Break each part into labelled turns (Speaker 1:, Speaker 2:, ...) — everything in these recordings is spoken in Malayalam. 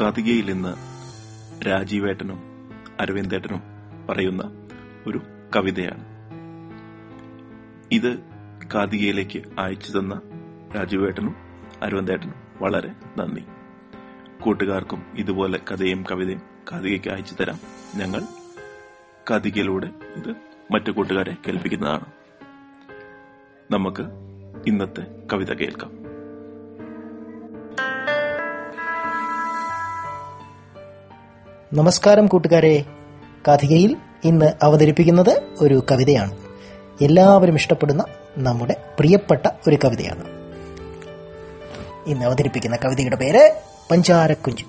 Speaker 1: കാതികയിൽ നിന്ന് രാജീവേട്ടനും അരവിന്ദേട്ടനും പറയുന്ന ഒരു കവിതയാണ്. ഇത് കാതികയിലേക്ക് അയച്ചു തന്ന രാജീവേട്ടനും അരവിന്ദേട്ടനും വളരെ നന്ദി. കൂട്ടുകാർക്കും ഇതുപോലെ കഥയും കവിതയും കാതികയ്ക്ക് അയച്ചു തരാം. ഞങ്ങൾ കാതികയിലൂടെ ഇത് മറ്റു കൂട്ടുകാരെ കേൾപ്പിക്കുന്നതാണ്. നമുക്ക് ഇന്നത്തെ കവിത കേൾക്കാം.
Speaker 2: നമസ്കാരം കൂട്ടുകാരെ. കഥികയിൽ ഇന്ന് അവതരിപ്പിക്കുന്നത് ഒരു കവിതയാണ്. എല്ലാവരും ഇഷ്ടപ്പെടുന്ന നമ്മുടെ പ്രിയപ്പെട്ട ഒരു കവിതയാണ്. ഇന്ന് അവതരിപ്പിക്കുന്ന കവിതയുടെ പേര് പഞ്ചാരക്കുഞ്ചു.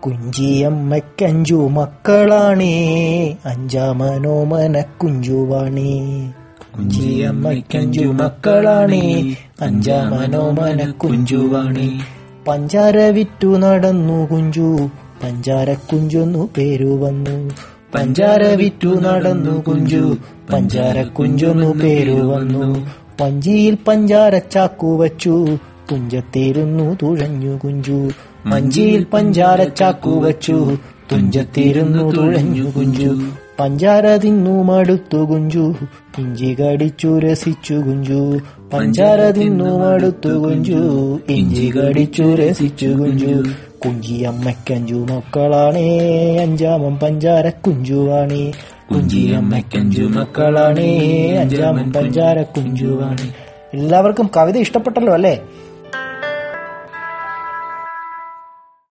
Speaker 2: കുഞ്ചിയമ്മയ്ക്കഞ്ചു മക്കളാണേ അഞ്ചാമനോമന കുഞ്ചുവാണേ. കുഞ്ചിയമ്മയ്ക്കഞ്ചു മക്കളാണേ. അഞ്ചാമനോമന കുഞ്ചുവാണേ പഞ്ചാര വിറ്റു നടന്നു കുഞ്ചു. പഞ്ചാര കുഞ്ചൊന്നു പേരു വന്നു. പഞ്ചാര വിറ്റു നടന്നു കുഞ്ചു. പഞ്ചാര കുഞ്ചൊന്നു പേരു വന്നു. പഞ്ചിയിൽ പഞ്ചാര ചാക്കു വച്ചു. കുഞ്ചത്തേരുന്നു തുഴഞ്ഞു കുഞ്ചു. മഞ്ചിയിൽ പഞ്ചാര ചാക്കു വച്ചു. തുഞ്ചത്തിരുന്നു തുഴഞ്ഞു കുഞ്ചു. പഞ്ചാര തിന്നു മടുത്തു കുഞ്ചു. ഇഞ്ചി കടിച്ചു രസിച്ചു കുഞ്ചു. പഞ്ചാര തിന്നു മടുത്തു കുഞ്ചു. ഇഞ്ചി കടിച്ചു രസിച്ചു കുഞ്ചു. കുഞ്ചിയമ്മയ്ക്കഞ്ചു മക്കളാണേ. അഞ്ചാമം പഞ്ചാര കുഞ്ചുവാണേ. കുഞ്ചിയമ്മയ്ക്കഞ്ചു മക്കളാണേ. അഞ്ചാമം പഞ്ചാര കുഞ്ചുവാണേ. എല്ലാവർക്കും കവിത ഇഷ്ടപ്പെട്ടല്ലോ അല്ലേ?